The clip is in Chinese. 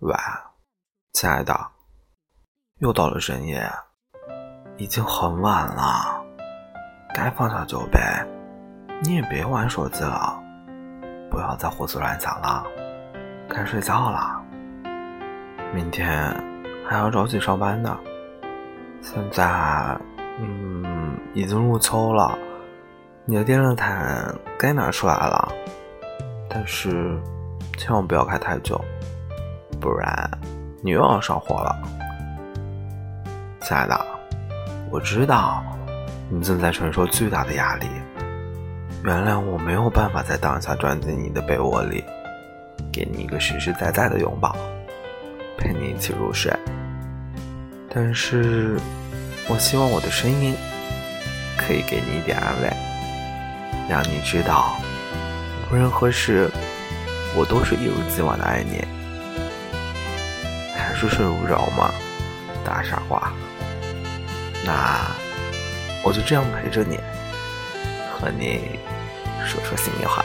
喂，亲爱的，又到了深夜，已经很晚了，该放下酒杯，你也别玩手机了，不要再胡思乱想了，该睡觉了。明天还要早起上班呢。现在，嗯，已经入秋了，你的电热毯该拿出来了，但是千万不要开太久。不然，你又要上火了，亲爱的。我知道你正在承受巨大的压力，原谅我没有办法在当下钻进你的被窝里，给你一个实实在在的拥抱，陪你一起入睡。但是，我希望我的声音可以给你一点安慰，让你知道，无论何时，我都是一如既往的爱你。是睡不着吗，大傻瓜？那我就这样陪着你，和你说说心里话。